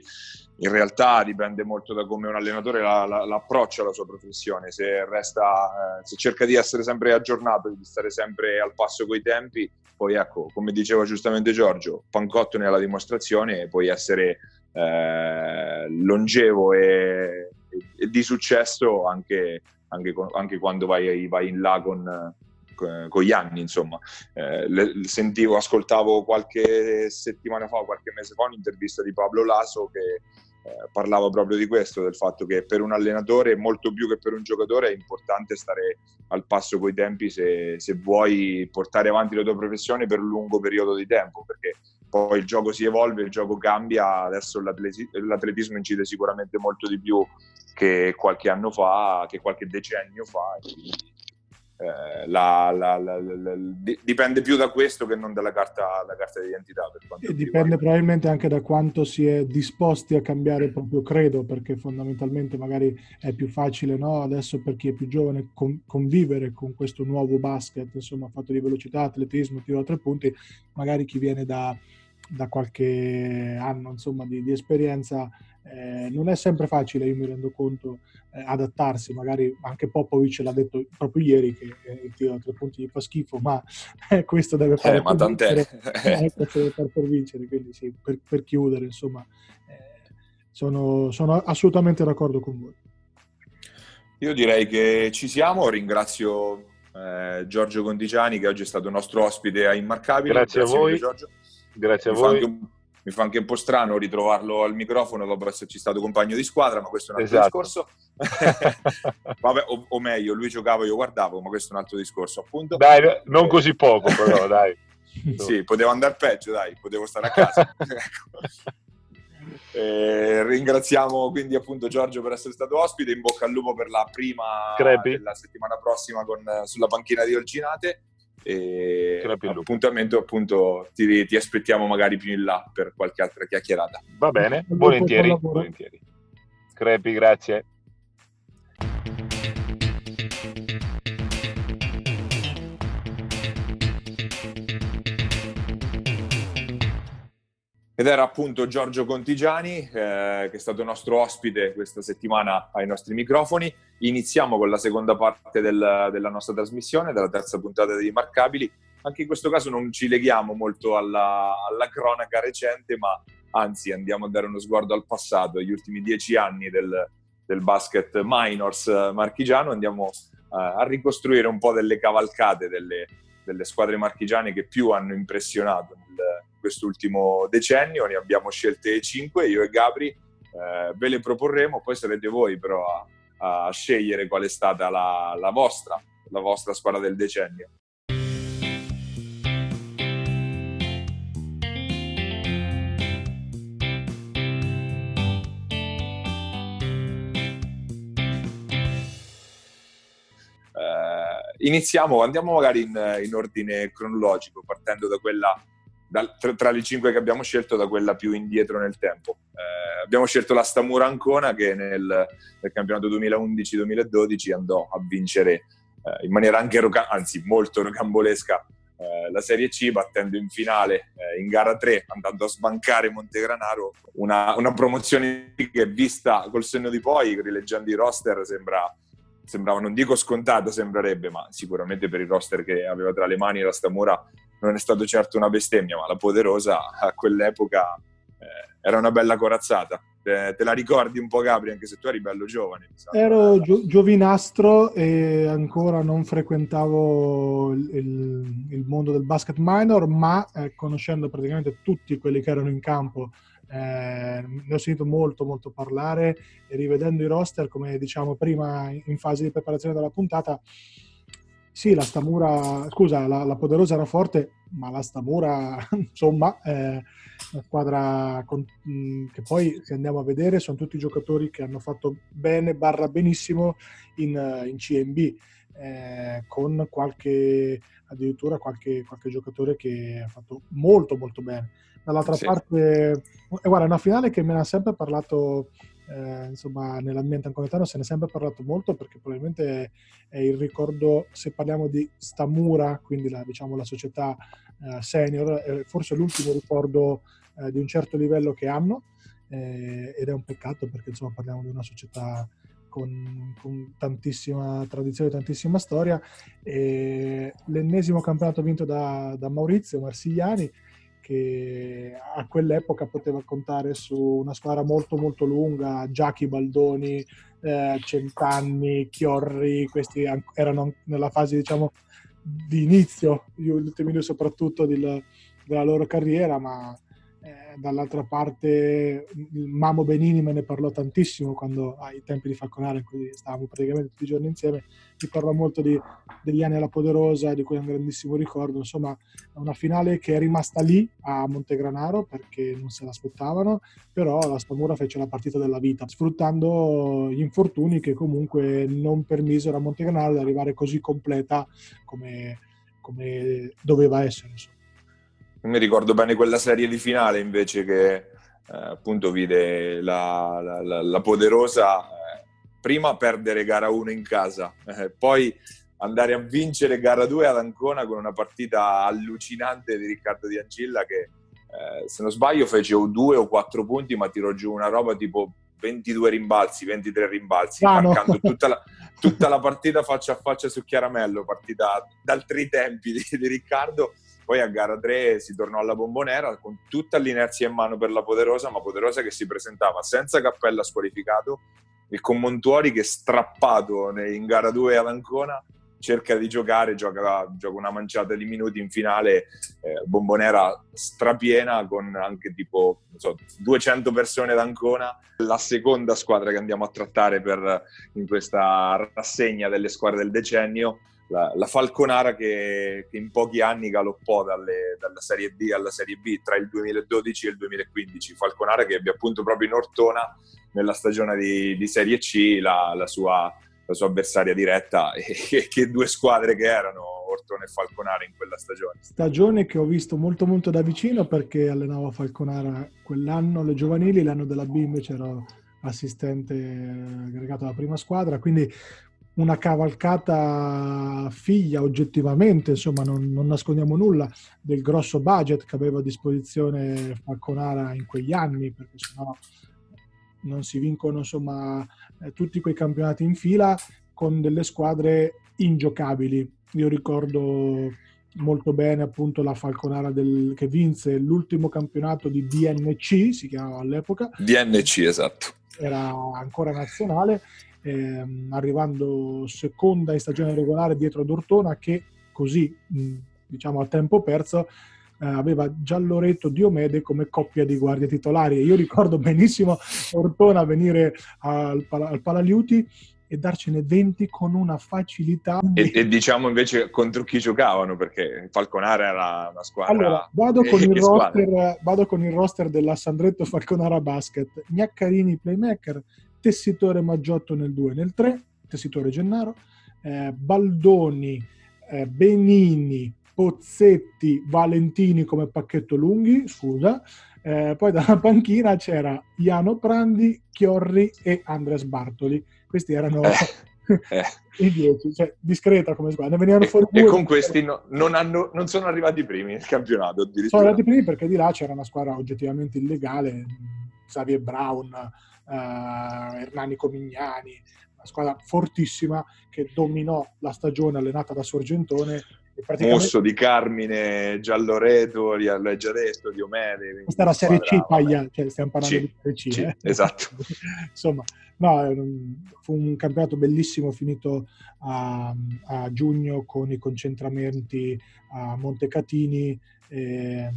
in realtà dipende molto da come un allenatore la, la, l'approccia alla sua professione, se, resta, eh, se cerca di essere sempre aggiornato, di stare sempre al passo coi tempi, poi ecco, come diceva giustamente Giorgio, Pancotto ne ha la dimostrazione, puoi essere eh, longevo e, e, di successo anche, anche, anche quando vai, vai, in là con, con gli anni, insomma. Eh, le, sentivo, ascoltavo qualche settimana fa, qualche mese fa, un'intervista di Pablo Laso che eh, parlava proprio di questo, del fatto che per un allenatore, molto più che per un giocatore, è importante stare al passo coi tempi se, se vuoi portare avanti la tua professione per un lungo periodo di tempo, perché poi il gioco si evolve, il gioco cambia, adesso l'atletismo incide sicuramente molto di più che qualche anno fa, che qualche decennio fa. Eh, la, la, la, dipende più da questo che non dalla carta, carta di identità. e dipende probabilmente anche da quanto si è disposti a cambiare il proprio credo, perché fondamentalmente magari è più facile no? adesso per chi è più giovane con, convivere con questo nuovo basket, insomma fatto di velocità, atletismo, tiro a tre punti, magari chi viene da da qualche anno insomma, di, di esperienza eh, non è sempre facile, io mi rendo conto, eh, adattarsi, magari anche Popovic l'ha detto proprio ieri che eh, il tiro a tre punti gli fa schifo, ma eh, questo deve fare eh, ma tant'è. Vincere, far per vincere, quindi sì, per, per chiudere, insomma, eh, sono, sono assolutamente d'accordo con voi. Io direi che ci siamo, ringrazio eh, Giorgio Contigiani che oggi è stato nostro ospite a Immarcabile. Grazie, Grazie a voi. Giorgio. Grazie mi a voi. Fa un, mi fa anche un po' strano ritrovarlo al microfono dopo esserci stato compagno di squadra, ma questo è un altro esatto. discorso. Vabbè, o, o, meglio, lui giocava, io guardavo, ma questo è un altro discorso, appunto. Dai, non così poco, però, dai. sì, potevo andare peggio, dai, potevo stare a casa. ecco. Eh, ringraziamo quindi appunto Giorgio per essere stato ospite, in bocca al lupo per la prima Crepi. della settimana prossima con, sulla panchina di Olginate e appuntamento appunto ti, ti, aspettiamo magari più in là per qualche altra chiacchierata. Va bene, volentieri, volentieri. Crepi, grazie. Ed era appunto Giorgio Contigiani, eh, che è stato nostro ospite questa settimana ai nostri microfoni. Iniziamo con la seconda parte del, della nostra trasmissione, della terza puntata di Marcabili. anche in questo caso non ci leghiamo molto alla, alla cronaca recente, ma anzi andiamo a dare uno sguardo al passato, agli ultimi dieci anni del, del basket minors marchigiano, andiamo uh, a ricostruire un po' delle cavalcate delle, delle squadre marchigiane che più hanno impressionato in quest'ultimo decennio. Ne abbiamo scelte cinque, io e Gabri. Eh, ve le proporremo, poi sarete voi però a, a scegliere qual è stata la, la, vostra, la vostra squadra del decennio. iniziamo, andiamo magari in, in, ordine cronologico, partendo da quella, da, tra, tra, le cinque che abbiamo scelto, da quella più indietro nel tempo. Eh, abbiamo scelto la Stamura Ancona che nel, nel campionato 2011-2012 andò a vincere eh, in maniera anche, roca- anzi molto rocambolesca, eh, la Serie C battendo in finale eh, in gara 3 andando a sbancare Montegranaro una, una promozione che vista col senno di poi rileggendo i roster sembra sembrava, non dico scontato, sembrerebbe, ma sicuramente per il roster che aveva tra le mani la Stamura non è stato certo una bestemmia, ma la Poderosa a quell'epoca eh, era una bella corazzata. Te, te, la ricordi un po' Gabri, anche se tu eri bello giovane? Ero gio- giovinastro e ancora non frequentavo il, il, mondo del basket minor, ma eh, conoscendo praticamente tutti quelli che erano in campo eh, ne ho sentito molto molto parlare e rivedendo i roster, come diciamo prima in fase di preparazione della puntata, sì, la Stamura, scusa, la, la Poderosa era forte, ma la Stamura, insomma, è una squadra con, mh, che poi, se andiamo a vedere, sono tutti giocatori che hanno fatto bene, barra benissimo in, in CMB, eh, con qualche, addirittura qualche, qualche giocatore che ha fatto molto molto bene dall'altra sì. parte, eh, guarda, è una finale che me ne ha sempre parlato, eh, insomma, nell'ambiente anconetano se ne è sempre parlato molto perché probabilmente è il ricordo, se parliamo di Stamura, quindi la, diciamo, la società eh, senior, è forse l'ultimo ricordo eh, di un certo livello che hanno eh, ed è un peccato perché insomma parliamo di una società con, con, tantissima tradizione, tantissima storia. E l'ennesimo campionato vinto da, da Maurizio Marsigliani, che a quell'epoca poteva contare su una squadra molto molto lunga, Giachi Baldoni, eh, Centanni, Chiorri, questi erano nella fase diciamo di inizio, gli ultimi due soprattutto del, della loro carriera, ma eh, dall'altra parte Mamo Benini me ne parlò tantissimo quando ai tempi di Falconare in stavamo praticamente tutti i giorni insieme. Mi parlò molto di, degli anni alla Poderosa di cui è un grandissimo ricordo. Insomma è una finale che è rimasta lì a Montegranaro perché non se l'aspettavano però la Stamura fece la partita della vita sfruttando gli infortuni che comunque non permisero a Montegranaro di arrivare così completa come, come doveva essere insomma mi ricordo bene quella serie di finale invece che eh, appunto vide la, la, la, la poderosa eh, prima perdere gara 1 in casa, eh, poi andare a vincere gara 2 ad Ancona con una partita allucinante di Riccardo Di Ancilla che eh, se non sbaglio fece o 2 o 4 punti ma tirò giù una roba tipo 22 rimbalzi, 23 rimbalzi, ah, marcando tutta, la, tutta, la, partita faccia a faccia su Chiaramello, partita d'altri tempi di, di Riccardo poi a gara 3 si tornò alla bombonera con tutta l'inerzia in mano per la Poderosa, ma Poderosa che si presentava senza cappella squalificato, il Commontuori che strappato in gara 2 ad Ancona cerca di giocare, gioca, gioca, una manciata di minuti in finale, eh, bombonera strapiena con anche tipo so, 200 persone ad Ancona. La seconda squadra che andiamo a trattare per, in questa rassegna delle squadre del decennio la, la Falconara che, che, in pochi anni galoppò dalle, dalla Serie D alla Serie B tra il 2012 e il 2015. Falconara che ebbe appunto proprio in Ortona nella stagione di, di Serie C la, la, sua, la, sua, avversaria diretta e che due squadre che erano Ortona e Falconara in quella stagione. Stagione che ho visto molto molto da vicino perché allenavo Falconara quell'anno le giovanili, l'anno della B invece ero assistente aggregato alla prima squadra, quindi una cavalcata figlia oggettivamente, insomma non, non, nascondiamo nulla del grosso budget che aveva a disposizione Falconara in quegli anni, perché sennò non si vincono insomma eh, tutti quei campionati in fila con delle squadre ingiocabili. Io ricordo molto bene appunto la Falconara del, che vinse l'ultimo campionato di DNC, si chiamava all'epoca. DNC, esatto. Era ancora nazionale, ehm, arrivando seconda in stagione regolare dietro ad Ortona che così, mh, diciamo a tempo perso, eh, aveva Gialloretto Diomede come coppia di guardie titolari. Io ricordo benissimo Ortona venire al, al Palaliuti e darcene 20 con una facilità. E, e, diciamo invece contro chi giocavano, perché Falconara era una squadra. Allora, vado con, il roster, vado con il roster della Sandretto Falconara Basket: Gnaccarini, playmaker, Tessitore Maggiotto nel 2 nel 3, Tessitore Gennaro, eh, Baldoni, eh, Benini, Pozzetti, Valentini come pacchetto lunghi, scusa. Eh, poi dalla panchina c'era Iano Prandi, Chiorri e Andres Bartoli questi erano eh, eh. i dieci, cioè discreta come squadra. Ne venivano fuori e, e con questi no, non, hanno, non, sono arrivati primi nel campionato. Sono arrivati primi perché di là c'era una squadra oggettivamente illegale, Xavier Brown, uh, Hernani Comignani, una squadra fortissima che dominò la stagione allenata da Sorgentone praticamente... Mosso di Carmine, Gialloreto, l'hai già detto. Questa era Serie C, Paglia, cioè stiamo parlando C, di Serie C. C eh? Esatto. Insomma, no, fu un campionato bellissimo finito a, a giugno con i concentramenti a Montecatini. Eh,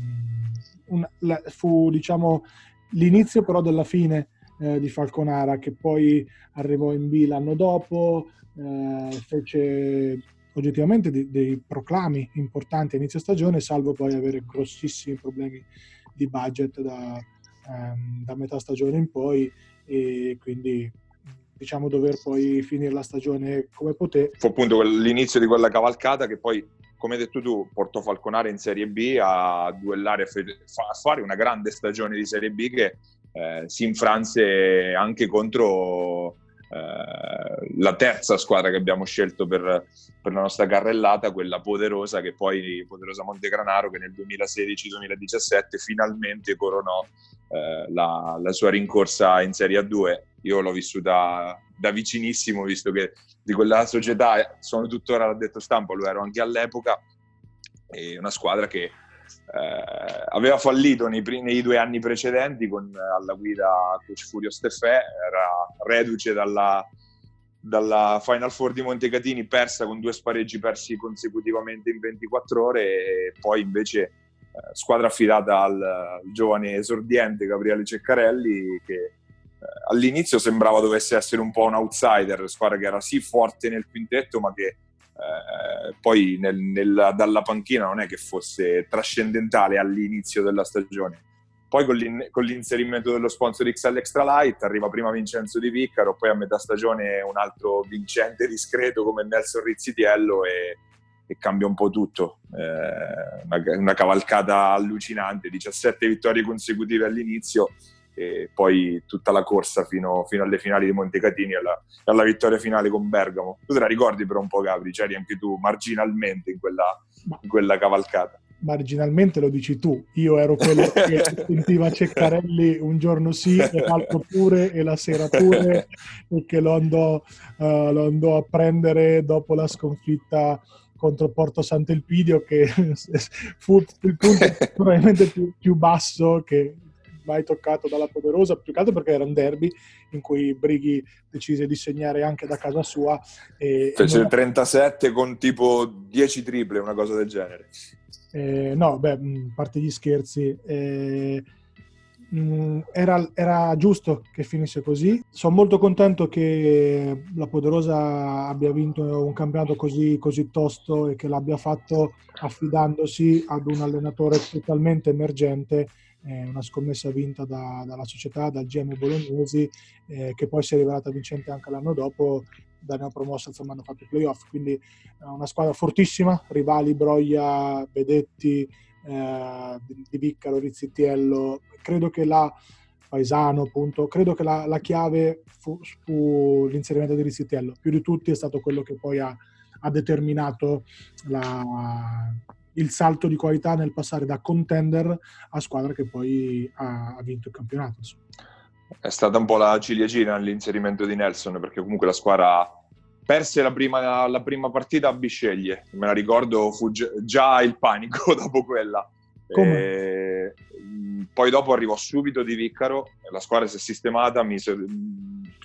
un, la, fu, diciamo, l'inizio però della fine eh, di Falconara, che poi arrivò in B l'anno dopo, eh, fece oggettivamente dei, dei, proclami importanti a inizio stagione, salvo poi avere grossissimi problemi di budget da, ehm, da metà stagione in poi e quindi diciamo dover poi finire la stagione come poté. Fu appunto l'inizio di quella cavalcata che poi, come hai detto tu, portò Falconare in Serie B a duellare, a fare una grande stagione di Serie B che eh, si infranse anche contro eh, la terza squadra che abbiamo scelto per, per, la nostra carrellata, quella poderosa che poi Poderosa Montegranaro che nel 2016-2017 finalmente coronò eh, la, la, sua rincorsa in Serie A2. Io l'ho vissuta da vicinissimo, visto che di quella società sono tuttora detto stampo, lo ero anche all'epoca, è una squadra che eh, aveva fallito nei, nei, due anni precedenti con alla guida coach Furio Steffè, era reduce dalla, dalla Final Four di Montecatini persa con due spareggi persi consecutivamente in 24 ore e poi invece eh, squadra affidata al, al, giovane esordiente Gabriele Ceccarelli che eh, all'inizio sembrava dovesse essere un po' un outsider, squadra che era sì forte nel quintetto ma che eh, poi nel, nel, dalla panchina non è che fosse trascendentale all'inizio della stagione. Poi con, l'in, con, l'inserimento dello sponsor XL Extra Light arriva prima Vincenzo Di Viccaro, poi a metà stagione un altro vincente discreto come Nelson Rizzitiello e, e cambia un po' tutto. Eh, una, una cavalcata allucinante, 17 vittorie consecutive all'inizio e poi tutta la corsa fino, fino alle finali di Montecatini e alla, alla, vittoria finale con Bergamo. Tu te la ricordi però un po' Gabri, c'eri anche tu marginalmente in quella, in quella cavalcata. Marginalmente lo dici tu, io ero quello che sentiva Ceccarelli un giorno sì e l'altro pure e la sera pure e che lo andò, uh, lo andò a prendere dopo la sconfitta contro Porto Sant'Elpidio che fu il punto probabilmente più, più basso che, mai toccato dalla Poderosa, più che altro perché era un derby in cui Brighi decise di segnare anche da casa sua. E, Fece il 37 con tipo 10 triple, una cosa del genere. Eh, no, beh, a parte gli scherzi, eh, era, era, giusto che finisse così. Sono molto contento che la Poderosa abbia vinto un campionato così, così tosto e che l'abbia fatto affidandosi ad un allenatore totalmente emergente eh, una scommessa vinta da, dalla società, dal GM Bolognesi, eh, che poi si è rivelata vincente anche l'anno dopo, da neopromossa insomma hanno fatto i playoff, quindi eh, una squadra fortissima, rivali Broglia, Bedetti, eh, Di Viccaro, Rizzitiello, credo che la Paesano appunto, credo che la, la chiave fu, fu, l'inserimento di Rizzitiello, più di tutti è stato quello che poi ha, ha determinato la, il salto di qualità nel passare da contender a squadra che poi ha, ha vinto il campionato. Insomma. È stata un po' la ciliegina l'inserimento di Nelson perché comunque la squadra perse la prima, la prima partita a Bisceglie, me la ricordo, fu già il panico dopo quella. E, poi dopo arrivò subito Di Viccaro, la squadra si è sistemata, mise,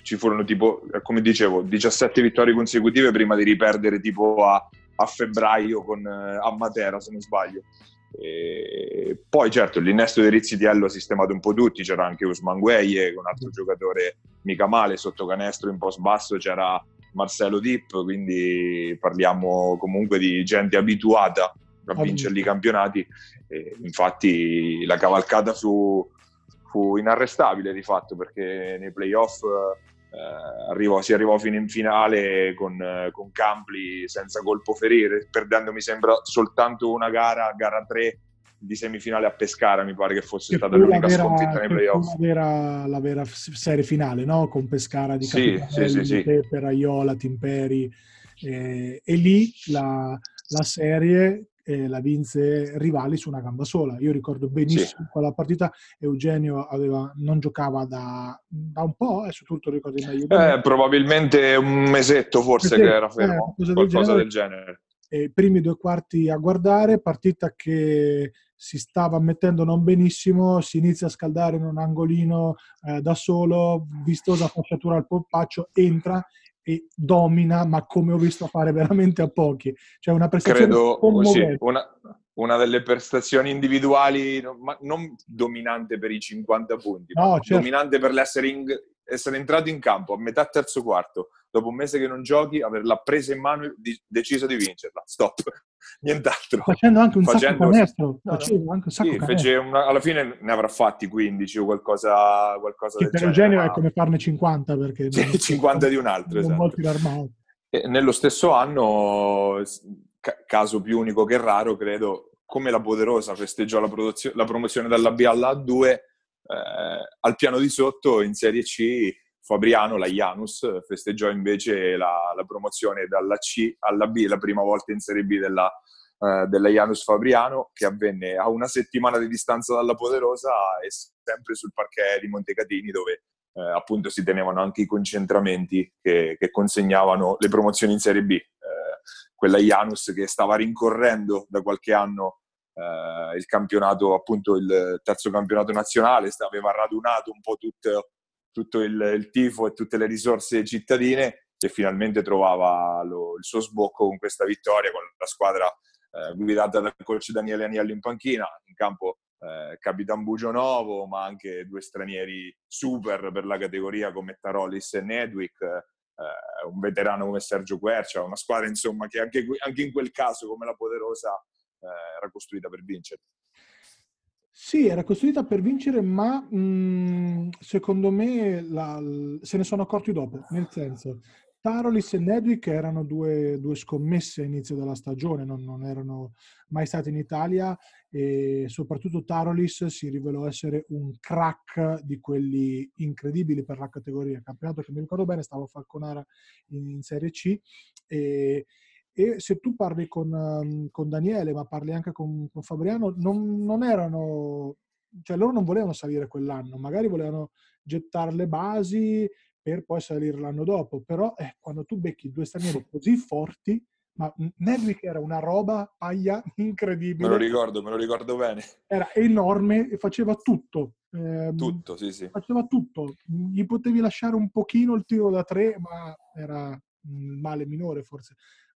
ci furono tipo, come dicevo, 17 vittorie consecutive prima di riperdere tipo a, a febbraio con, a Matera, se non sbaglio. E poi certo l'innesto di Rizzitiello ha sistemato un po' tutti, c'era anche Usman Gueye, un altro giocatore mica male, sotto canestro in post basso c'era Marcelo Dip, quindi parliamo comunque di gente abituata a vincere i campionati. E infatti la cavalcata fu, fu, inarrestabile di fatto perché nei playoff eh, arrivò, si arrivò fino in finale con, con Campli senza colpo ferire, perdendo mi sembra soltanto una gara, gara 3 di semifinale a Pescara, mi pare che fosse che stata l'unica vera, sconfitta nei playoff. La vera, la vera serie finale, no? Con Pescara di sì, sì, sì, sì. per Aiola, Timperi. Eh, e lì la, la serie eh, la vinse Rivali su una gamba sola. Io ricordo benissimo sì. quella partita, Eugenio aveva, non giocava da, da un po', e su tutto ricordi meglio. Eh, probabilmente un mesetto forse mesetto, che era fermo, eh, qualcosa del genere. Del genere. Eh, primi due quarti a guardare, partita che si stava mettendo non benissimo, si inizia a scaldare in un angolino eh, da solo, vistosa fasciatura al polpaccio, entra e domina, ma come ho visto fare veramente a pochi. Cioè una prestazione Credo, sì, una, una, delle prestazioni individuali, ma non dominante per i 50 punti, no, certo. dominante per l'essere in, essere entrato in campo a metà terzo quarto, dopo un mese che non giochi, averla presa in mano e di, deciso di vincerla. Stop, nient'altro. Facendo anche un Facendo... sacco canestro. No, anche un sacco sì, fece una, alla fine ne avrà fatti 15 o qualcosa, qualcosa che del per genere. genere è come farne 50 perché... Sì, 50 di un altro, esatto. E nello stesso anno, caso più unico che raro, credo, come la Poderosa festeggiò la, la promozione dalla B alla A2, eh, al piano di sotto in Serie C Fabriano, la Janus, festeggiò invece la, la, promozione dalla C alla B, la prima volta in Serie B della, eh, della Janus Fabriano, che avvenne a una settimana di distanza dalla Poderosa e sempre sul parquet di Montecatini, dove eh, appunto si tenevano anche i concentramenti che, che consegnavano le promozioni in Serie B. Eh, quella Janus che stava rincorrendo da qualche anno eh, il campionato, appunto il terzo campionato nazionale, aveva radunato un po' tutto, tutto il, il, tifo e tutte le risorse cittadine e finalmente trovava lo, il suo sbocco con questa vittoria, con la squadra eh, guidata dal coach Daniele Aniello in panchina, in campo eh, Capitan Bugionovo, ma anche due stranieri super per la categoria come Tarolis e Nedwick, eh, un veterano come Sergio Quercia, una squadra insomma che anche, anche in quel caso come la Poderosa era costruita per vincere. Sì, era costruita per vincere, ma mh, mhmm, secondo me la, se ne sono accorti dopo, nel senso, Tarolis e Nedwick erano due, due scommesse all'inizio della stagione, non, non, erano mai stati in Italia e soprattutto Tarolis si rivelò essere un crack di quelli incredibili per la categoria. Campionato che mi ricordo bene, stavo a Falconara in, in Serie C e, e se tu parli con, um, con Daniele, ma parli anche con, con Fabriano, non, non, erano, cioè loro non volevano salire quell'anno, magari volevano gettare le basi per poi salire l'anno dopo, però eh, quando tu becchi due stranieri così forti, ma Nedwick era una roba paglia incredibile. Me lo ricordo, me lo ricordo bene. Era enorme e faceva tutto. Eh, tutto, sì, sì. Faceva tutto. Gli potevi lasciare un pochino il tiro da tre, ma era il male minore forse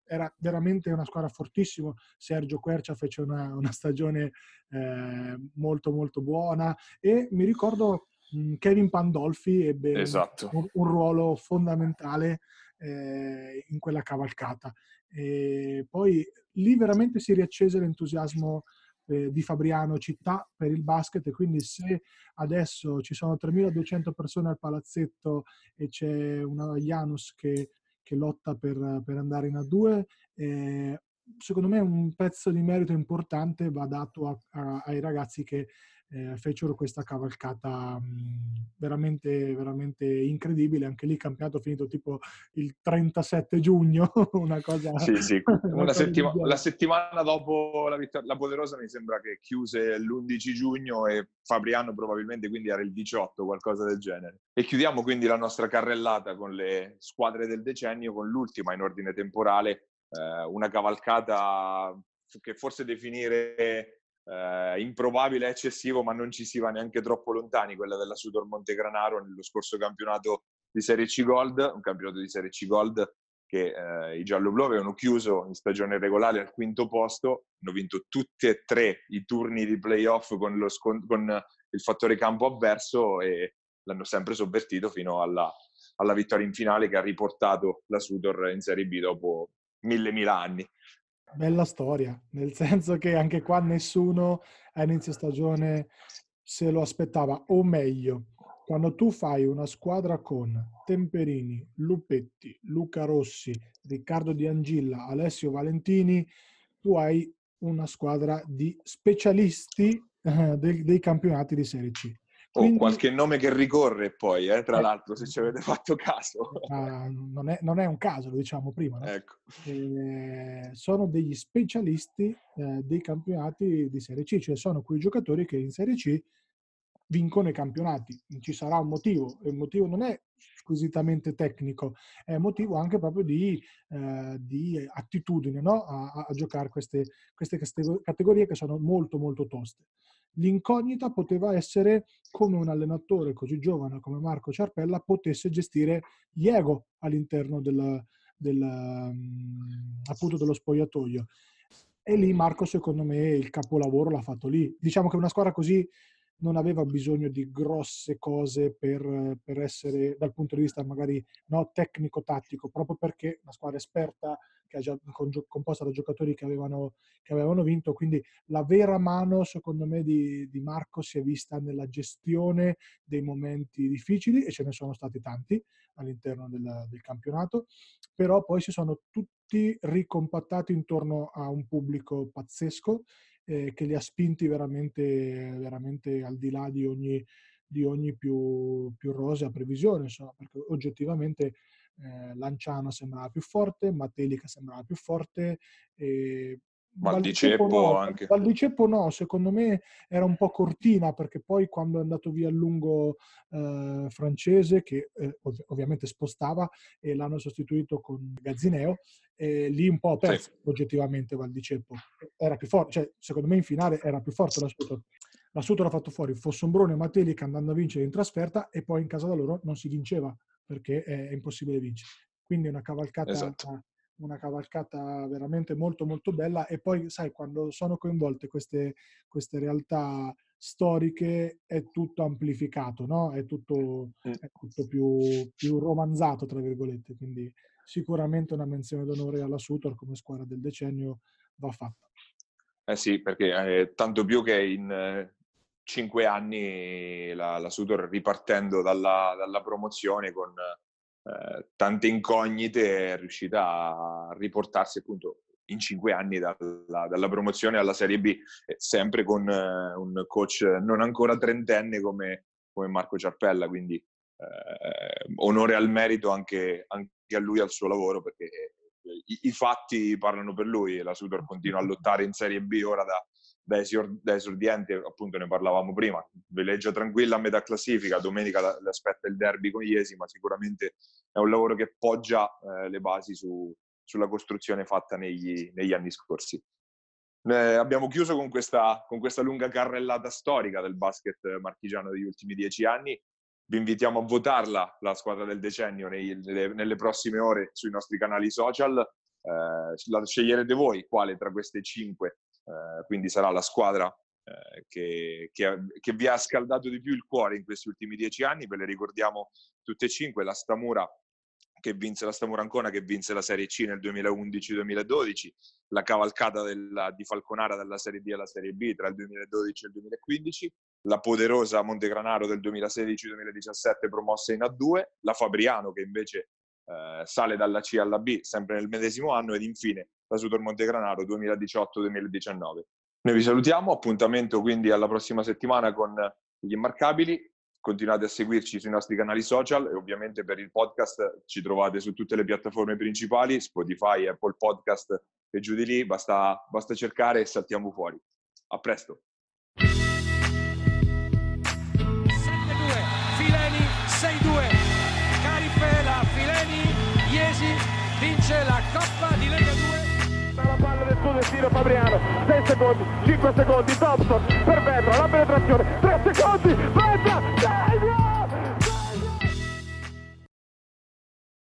era veramente una squadra fortissima. Sergio Quercia fece una, una stagione eh, molto molto buona e mi ricordo mh, Kevin Pandolfi ebbe esatto. un, un, ruolo fondamentale eh, in quella cavalcata. E poi lì veramente si riaccese l'entusiasmo eh, di Fabriano città per il basket e quindi se adesso ci sono 3200 persone al palazzetto e c'è una Janus che che lotta per, per andare in A2. Eh, secondo me un pezzo di merito importante va dato a, a, ai ragazzi che eh, fecero questa cavalcata mh, veramente, veramente incredibile. Anche lì il campionato finito tipo il 37 giugno, una cosa... Sì, sì, una settima- la settimana dopo la, vittor- la Poderosa mi sembra che chiuse l'11 giugno e Fabriano probabilmente quindi era il 18, qualcosa del genere. E chiudiamo quindi la nostra carrellata con le squadre del decennio, con l'ultima in ordine temporale, eh, una cavalcata che forse definire eh, improbabile eccessivo, ma non ci si va neanche troppo lontani, quella della Sudor Montegranaro nello scorso campionato di Serie C Gold, un campionato di Serie C Gold che eh, i giallo-blu avevano chiuso in stagione regolare al quinto posto, hanno vinto tutti e tre i turni di playoff con, lo scon- con il fattore campo avverso e l'hanno sempre sovvertito fino alla, alla vittoria in finale che ha riportato la Sudor in Serie B dopo mille mila anni. Bella storia, nel senso che anche qua nessuno a inizio stagione se lo aspettava, o meglio, quando tu fai una squadra con Temperini, Lupetti, Luca Rossi, Riccardo Di Angilla, Alessio Valentini, tu hai una squadra di specialisti eh, dei, dei campionati di Serie C. Quindi, qualche nome che ricorre poi, eh, tra eh, l'altro, se ci avete fatto caso. Uh, non, è, non, è, un caso, lo diciamo prima. No? Ecco. Eh, sono degli specialisti eh, dei campionati di Serie C, cioè sono quei giocatori che in Serie C vincono i campionati. Ci sarà un motivo, e il motivo non è squisitamente tecnico, è motivo anche proprio di, eh, di attitudine no? a, a, giocare queste, queste categorie che sono molto molto toste. L'incognita poteva essere come un allenatore così giovane come Marco Ciarpella potesse gestire gli ego all'interno del, del, mm, appunto dello spogliatoio. E lì Marco, secondo me, il capolavoro l'ha fatto lì. Diciamo che una squadra così non aveva bisogno di grosse cose per, per essere dal punto di vista magari no, tecnico-tattico, proprio perché una squadra esperta che è già composta da giocatori che avevano, che avevano vinto, quindi la vera mano secondo me di, di, Marco si è vista nella gestione dei momenti difficili e ce ne sono stati tanti all'interno del, del campionato, però poi si sono tutti ricompattati intorno a un pubblico pazzesco eh, che li ha spinti veramente, veramente al di là di ogni, di ogni più, più rosea previsione, insomma, perché oggettivamente eh, Lanciano sembrava più forte, Matelica sembrava più forte, e Val di Ceppo no, anche. Ceppo no, secondo me era un po' cortina perché poi quando è andato via a lungo eh, francese, che eh, ov- ovviamente spostava e l'hanno sostituito con Gazzineo, e lì un po' ha perso sì. oggettivamente Val di Ceppo. Era più forte, cioè secondo me in finale era più forte la Sutor. La Sutor ha fatto fuori Fossombrone e Matelica andando a vincere in trasferta e poi in casa da loro non si vinceva perché è impossibile vincere. Quindi una cavalcata esatto una cavalcata veramente molto molto bella e poi sai quando sono coinvolte queste, queste realtà storiche è tutto amplificato, no? è, tutto, è tutto più, più, romanzato tra virgolette, quindi sicuramente una menzione d'onore alla Sutor come squadra del decennio va fatta. Eh sì, perché eh, tanto più che in eh, cinque anni la, la Sutor ripartendo dalla, dalla promozione con eh, tante incognite è riuscita a riportarsi appunto in cinque anni dalla, dalla promozione alla Serie B, sempre con eh, un coach non ancora trentenne come, come Marco Ciarpella, quindi eh, onore al merito anche, anche, a lui e al suo lavoro perché i, i, fatti parlano per lui la Sudor continua a lottare in Serie B ora da, da, esor- da esordiente, appunto ne parlavamo prima, veleggia tranquilla a metà classifica, domenica le aspetta il derby con Iesi, ma sicuramente è un lavoro che poggia eh, le basi su, sulla costruzione fatta negli, negli anni scorsi. Eh, abbiamo chiuso con questa, con questa lunga carrellata storica del basket marchigiano degli ultimi dieci anni. Vi invitiamo a votarla, la squadra del decennio, nei, nelle, nelle, prossime ore sui nostri canali social. Eh, la sceglierete voi quale tra queste cinque eh, quindi sarà la squadra eh, che, che, che, vi ha scaldato di più il cuore in questi ultimi dieci anni, ve le ricordiamo tutte e cinque, la Stamura che vinse la Stamura Ancona che vinse la Serie C nel 2011-2012, la cavalcata della, di Falconara dalla Serie D alla Serie B tra il 2012 e il 2015, la poderosa Montegranaro del 2016-2017 promossa in A2, la Fabriano che invece eh, sale dalla C alla B sempre nel medesimo anno ed infine la Sutor Montegranaro 2018-2019. Noi vi salutiamo, appuntamento quindi alla prossima settimana con gli immarcabili, continuate a seguirci sui nostri canali social e ovviamente per il podcast ci trovate su tutte le piattaforme principali, Spotify, Apple Podcast e giù di lì, basta, basta cercare e saltiamo fuori. A presto! tiro Fabriano 6 secondi 5 secondi Thompson per Vedra la penetrazione 3 secondi